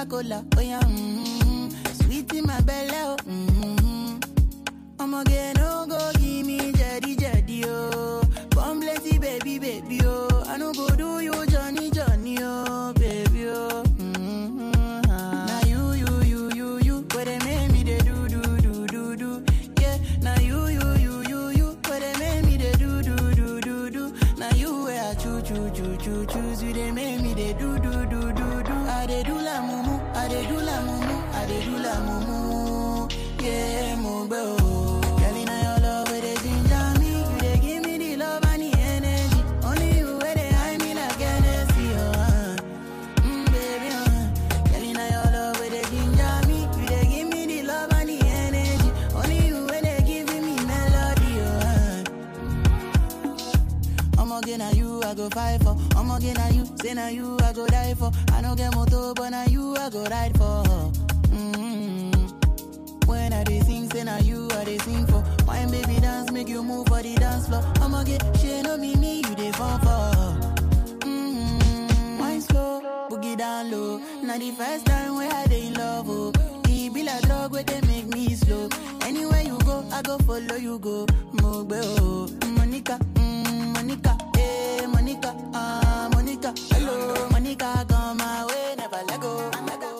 Coca-Cola, oh yeah, mm-hmm. Sweet in my belly, oh, mm-hmm. I'ma get no go give me jetty jetty, oh. Plenty, baby, baby, oh. Say now you I go die for. I don't get motor but now you I go ride for. Mm-hmm. When I dey sing say now you I dey sing for. Wine baby dance make you move for the dance floor. I'ma get she no be me you dey fall for. Mm-hmm. Wine slow, boogie down low. Now the first time I dey in love oh. It be like drug where they make me slow. Anywhere you go I go follow you go. Mogbe oh, Monica, mm, Monica, Monica. Hello, Monica, come my way, never let go.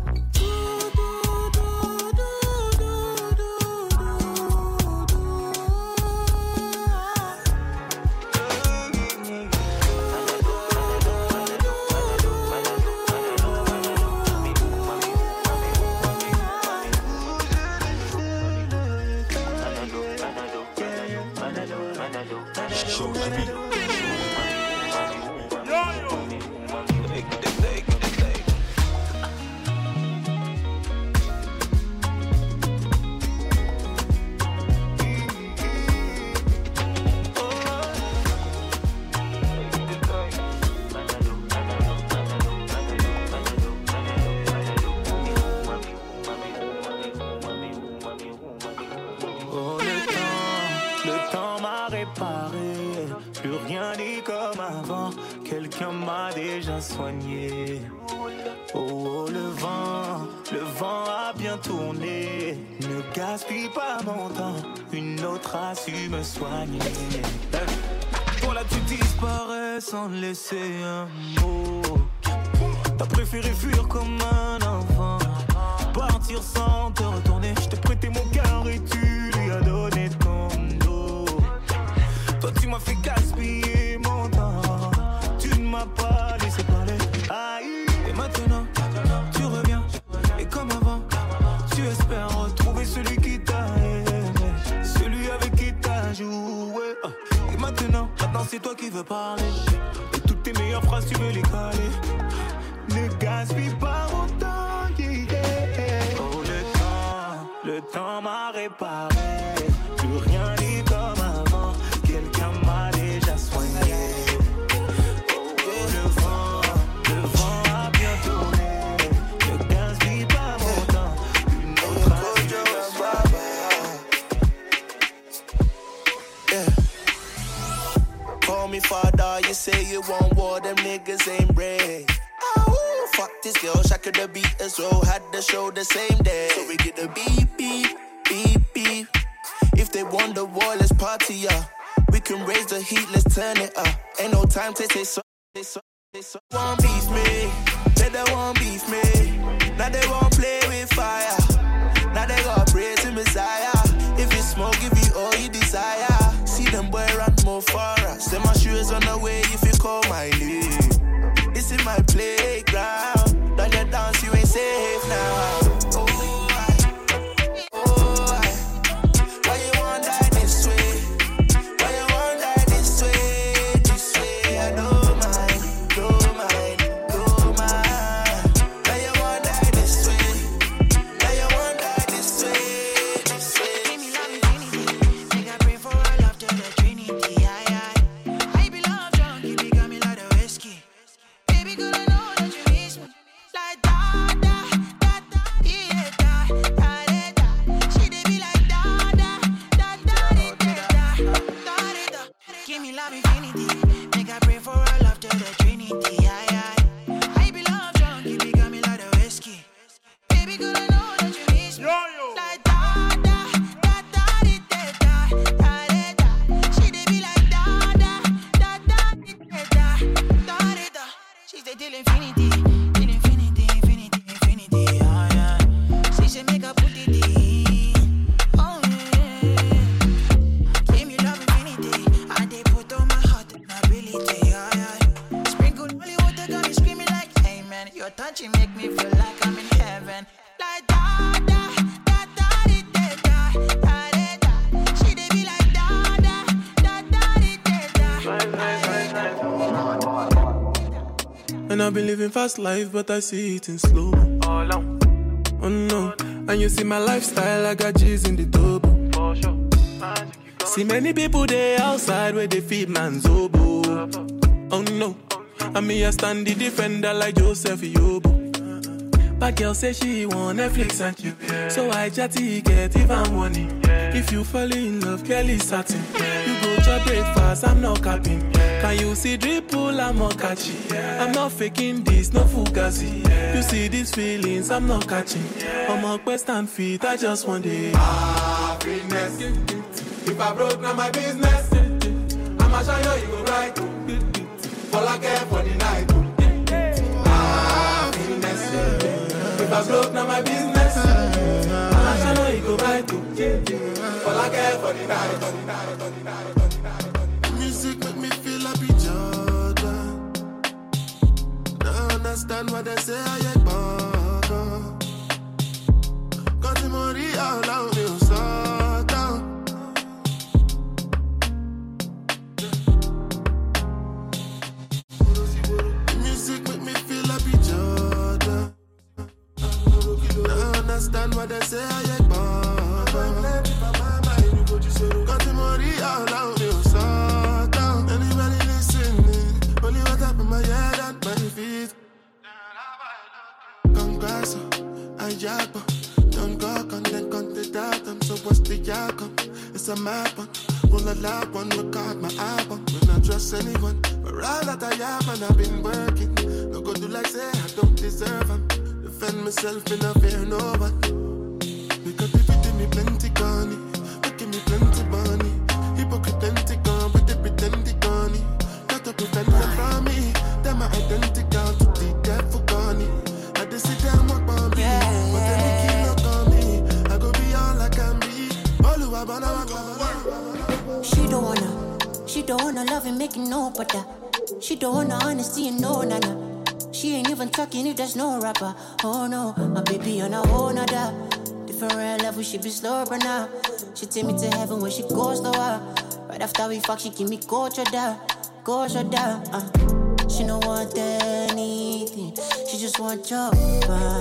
Sans laisser un mot. T'as préféré fuir comme un enfant. Partir sans te retourner. Je t'ai prêté mon cœur et tu lui as donné ton dos. Toi, tu m'as fait gaspiller mon temps. Tu ne m'as pas laissé parler. Aïe. Et maintenant, tu reviens. Et comme avant, tu espères retrouver celui qui t'a aimé. Celui avec qui t'as joué. Et maintenant, maintenant, c'est toi qui veux parler. Meilleures phrases, tu veux les caler. Ne gaspille pas mon temps, yeah, yeah. Oh, le temps, le temps m'a réparé. Plus rien n'est comme avant. Quelqu'un m'a déjà soigné. Oh, le vent, le vent a bien tourné. Ne gaspille pas mon temps. Une autre say you want war, them niggas ain't brave. Ah, Ow, fuck this girl, shaka the beat as well. Had the show the same day. So we get the beep, beep, beep, beep. If they want the war, let's party, yeah. We can raise the heat, let's turn it up. Ain't no time to say so. They so, they so. Want beef me, they don't want beef me. Now they won't play with fire. Now they got praise in Messiah. If you smoke, give you all you desire. See them boy run more us. Say my shoes on the way if you call my fast life, but I see it in slow. Oh no, and you see my lifestyle, I got G's in the double. See many people there outside where they feed man's oboe. Oh no, and me I stand the defender like Joseph Yobo. But girl say she want Netflix and chill. So I chatty get even money. If you fall in love, Kelly satin. You go to breakfast, I'm not capping. Can you see dripple, I'm not catchy. I'm not faking this, no fugazi. You see these feelings, I'm not catching. I'm a quest and feet, I just want it. happiness. If I broke, now my business. I'ma show you, you go right. All I care for the night. Happiness. If I broke, now my business. I'ma show you, you go right. All I care for the night. Understand what they say, don't wanna love and make it no better. She don't wanna honesty and no nana. She ain't even talking if there's no rapper. Oh no, my baby on a whole nother. Different level, she be slow right now. She take me to heaven when she goes slower. Right after we fuck, she give me culture down, culture down. Uh. She don't want anything. She just want your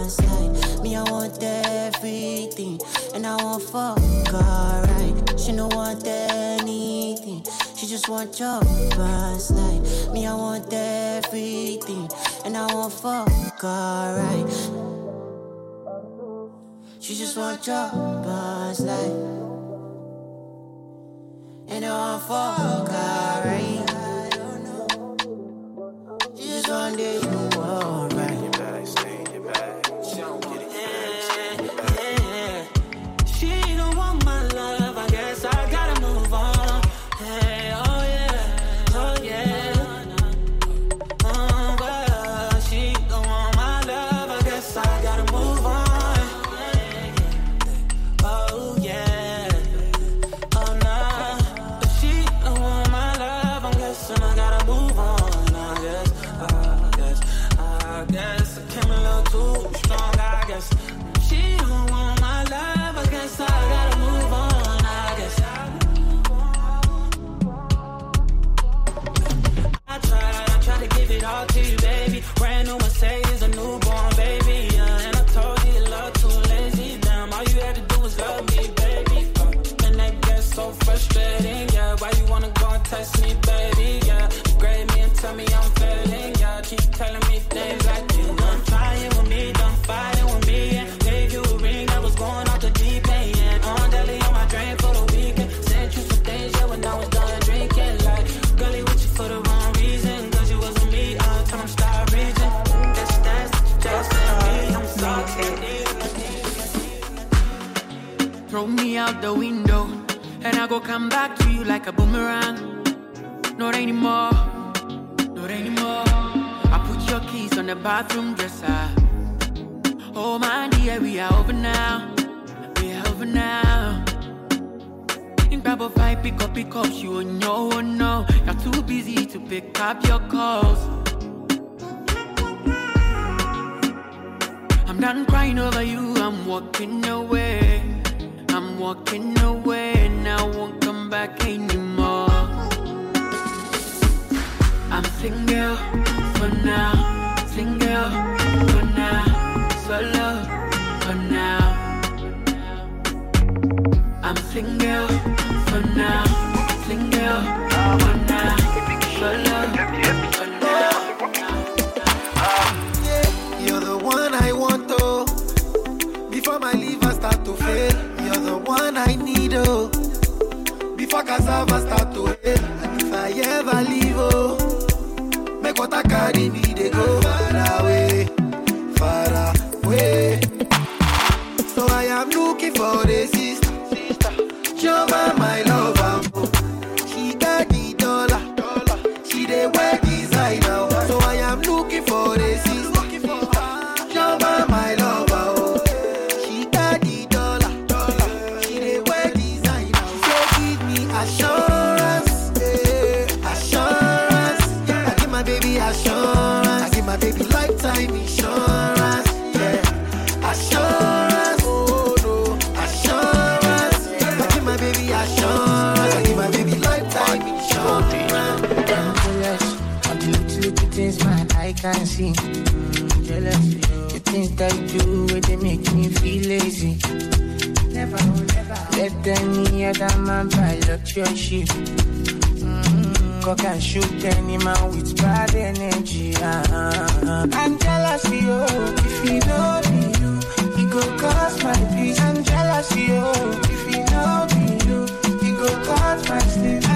side. Me, I want everything. And I want fuck alright. She don't want anything. She just want your side. Me, I want everything. And I want fuck alright. She just want your side. And I want fuck alright. She just want it, Go come back to you like a boomerang. Not anymore, not anymore. I put your keys on the bathroom dresser. Oh my dear, we are over now. We are over now. In a five, pick up, pick up, you on your own no. You're too busy to pick up your calls. I'm done crying over you, I'm walking away. I'm walking away, I won't come back anymore. I'm single for now, single for now, solo for now. I'm single for now, single for now, Before cassava start to fail, and if I ever leave, oh, make I carry me, they go far away, I give my baby lifetime. I'm jealous of the little, my eye can see. The things that you do, they make me feel lazy. Never, never. Let shoot with bad energy. If you know me, you, it go cause my peace. I'm jealous you. If you know it go cause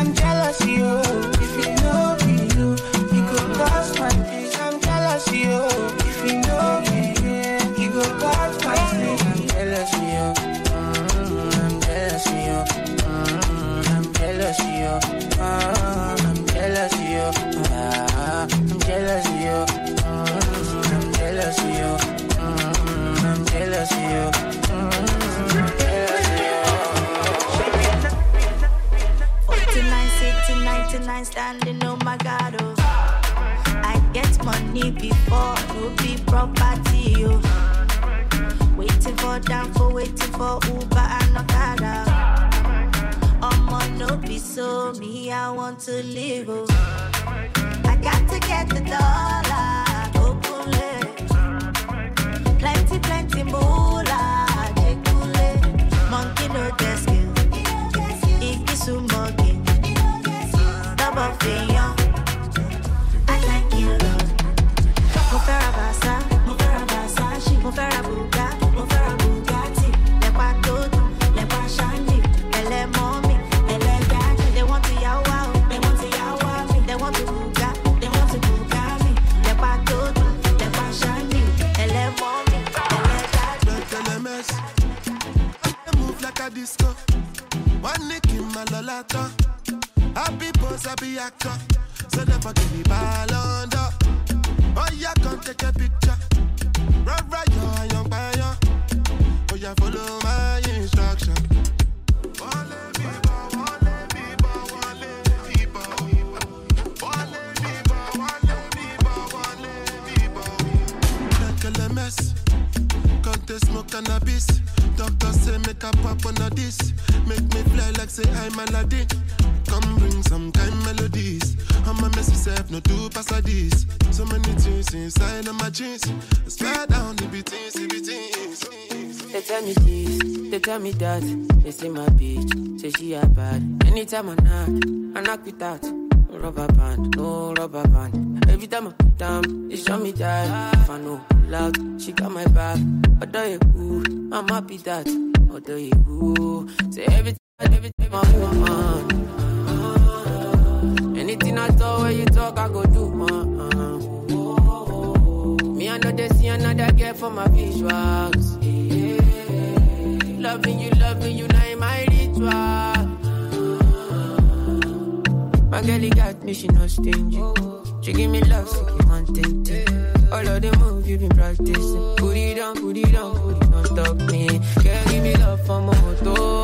99 standing, oh my god, oh. I get money before, no be property, oh. Waiting for down for waiting for Uber and Okada. I'ma no be so me, I want to live, oh. I got to get the dollar, okule. Plenty, plenty moolah, jekule. Monkey no get disco. One nick in my lolata. Happy boss, happy actor. So never give me ball under. Oh yeah, come take a picture. Right, right, yo, young buyer. Oh yeah, follow my instruction. Wale biba, wale biba, wale biba. Wale biba, wale biba, wale biba. Like a mess. Come to smoke cannabis. Doctor say make a pop on this. Make me fly like say I'm Aladdin. Come bring some kind melodies. I'm a messy self, no do pass like this. So many things inside of my jeans. Swear down the beatings, the beatings. They tell me this, they tell me that. They say my bitch, say she a bad. Anytime I knock, I knock with that. Rubber band, no rubber band. Every time I put down, they show me that. If I know out, she got my back. Although you cool, I'm happy that. Although you cool, say every woman. Anything I talk, when you talk, I go do. Uh, uh. Me, I know they see another girl for my visuals. Loving you, loving you, now my ritual. My girl, got me, she no stingy. She give me love, so you want it. All of the moves you been practicing. Put it on, put it on, put it on, stop me. Girl, give me love for my moto.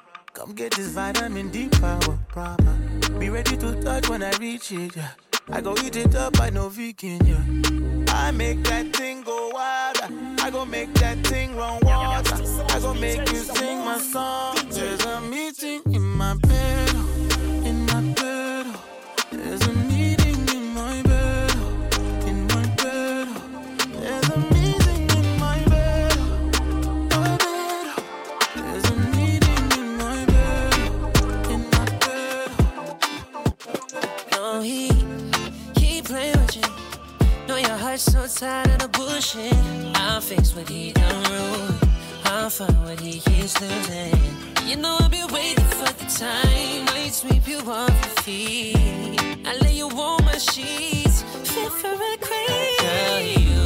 Come get this vitamin D power proper. Be ready to touch when I reach it. Yeah. I go eat it up, I know vegan. Yeah. I make that thing go wild. I go make that thing run water. I go make you sing my song. There's a meeting in my bed, in my bed. There's a No, he, he playing with you. Know your heart's so tired of the bullshit. I'll fix what he done wrong. I'll find what he keeps losing. You know I've been waiting for the time. I sweep you off your feet. I lay you on my sheets. Fit for a queen. Girl, you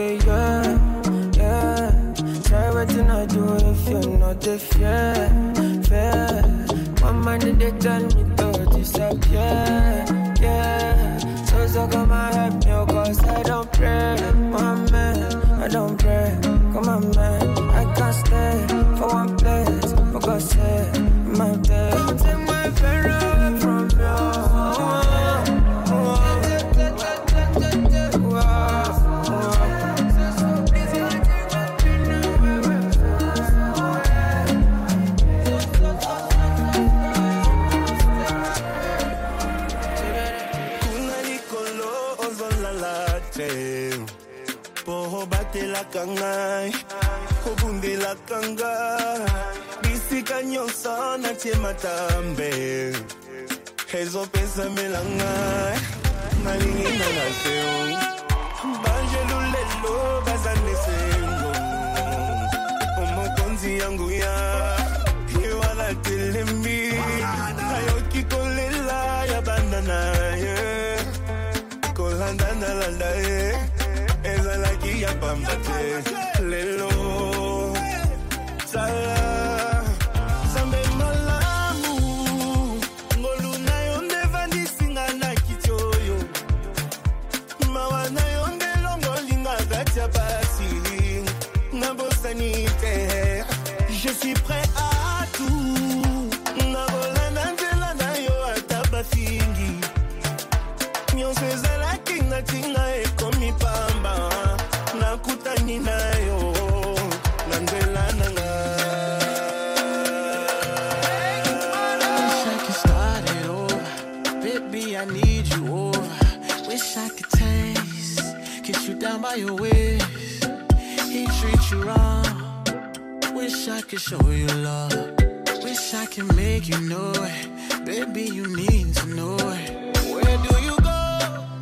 say yeah, yeah. Try what you not do if you're not a fair, fair. My mind they tell me to disappear, yeah. So so come and help me, oh cause I don't pray, my man. I don't pray, come on man. I can't stay for one place, oh for God's sake, my bed. Don't my pharaoh. obundelaka ngai obundelaka ngai bisika nyonso natie matambe ezopesamela ngai nalingi na naseo. Banjelu lelo baza ndesengo omokonzi yangu ya ye wana telembi nayoki kolela ya banda na ye. Kolanda nalanda ye. up, I'm that day. Little by your ways. He treats you wrong. Wish I could show you love. Wish I could make you know it. Baby, you need to know it. Where do you go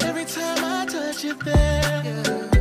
every time I touch you there? Yeah.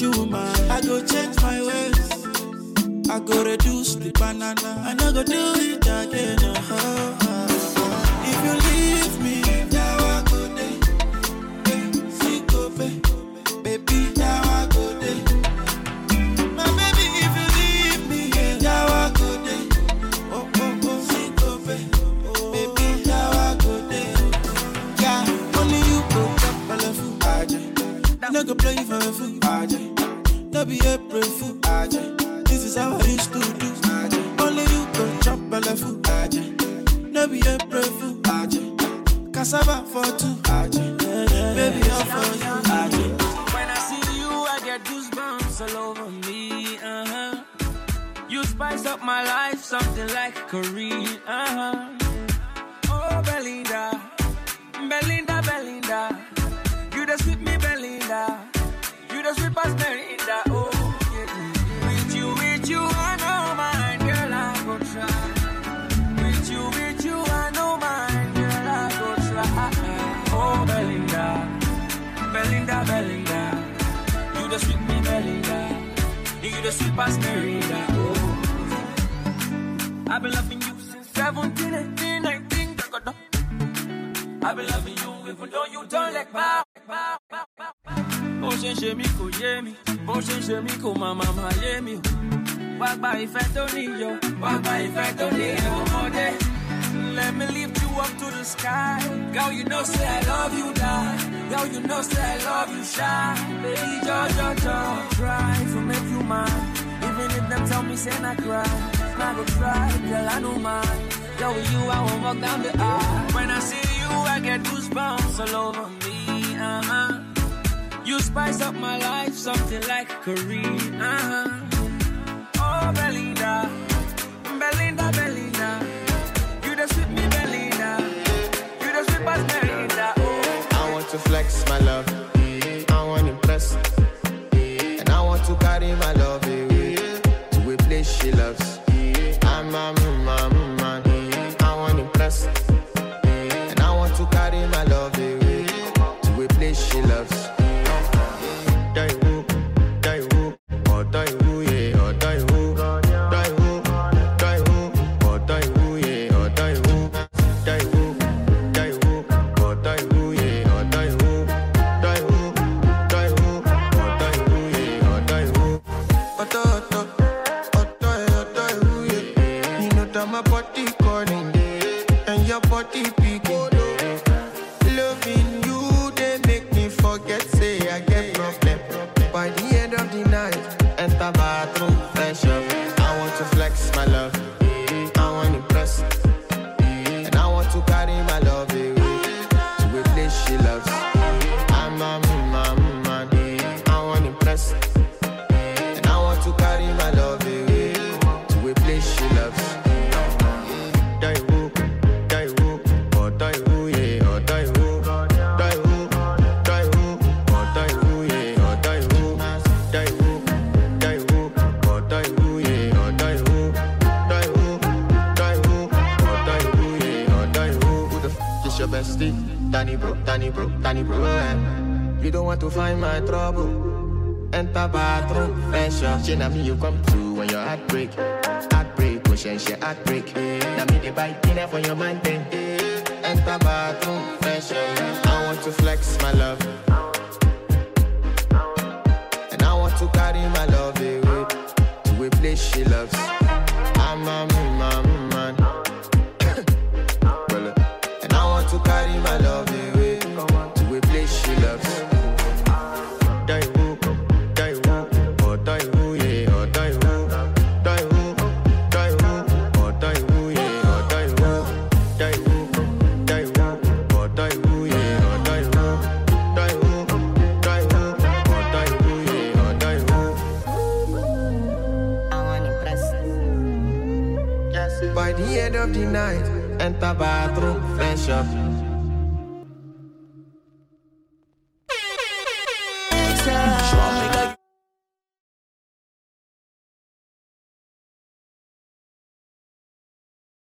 you woman. I go change my ways. I go reduce the banana. I no go do it again. Spice up my life, something like Korean. Uh huh. Oh, Belinda, Belinda, Belinda. You the sweet me, Belinda. You the sweet past Belinda. Oh. With you, with you, I girl, I go try. With you, with you, I girl, I go try. Oh, Belinda, Belinda, Belinda. You the sweet me, Belinda. You the sweet past Belinda. I've been loving you since 17, 18, 19. da, da, da. I've been loving you even though you don't like my. bó ṣe mí kò yé mi bó ṣe mí kò má má má yé mi o. wá gba ìfẹ́ tó níyọ wá gba ìfẹ́ tó ní ọmọdé. Let me lift you up to the sky. Girl, you know say I love you, die. Girl, you know say I love you, shy. Baby, jo, jo. Try to make you mine. Even if them tell me say not cry. I go try, girl, I know mine. Girl, with you, I won't walk down the aisle. When I see you, I get goosebumps all over me. Uh-huh. You spice up my life, something like Korean. Uh-huh. Oh, Belinda, Belinda, Belinda. You the sweet me, Belinda. You the sweet past Belinda. Oh. I want to flex my love. I want to impress. And I want to carry my love away to a place she loves. Yeah. That my body calling, and your body Danny bro, Danny eh. You don't want to find my trouble. Enter bathroom, up. She me you come through when your heart break. Heartbreak, push and she heartbreak. Now me the bite dinner for your man thing. Enter bathroom, up. I want to flex my love. And I want to carry my love away to a place she loves. I'm a man, man. Well, bathroom, fresh up.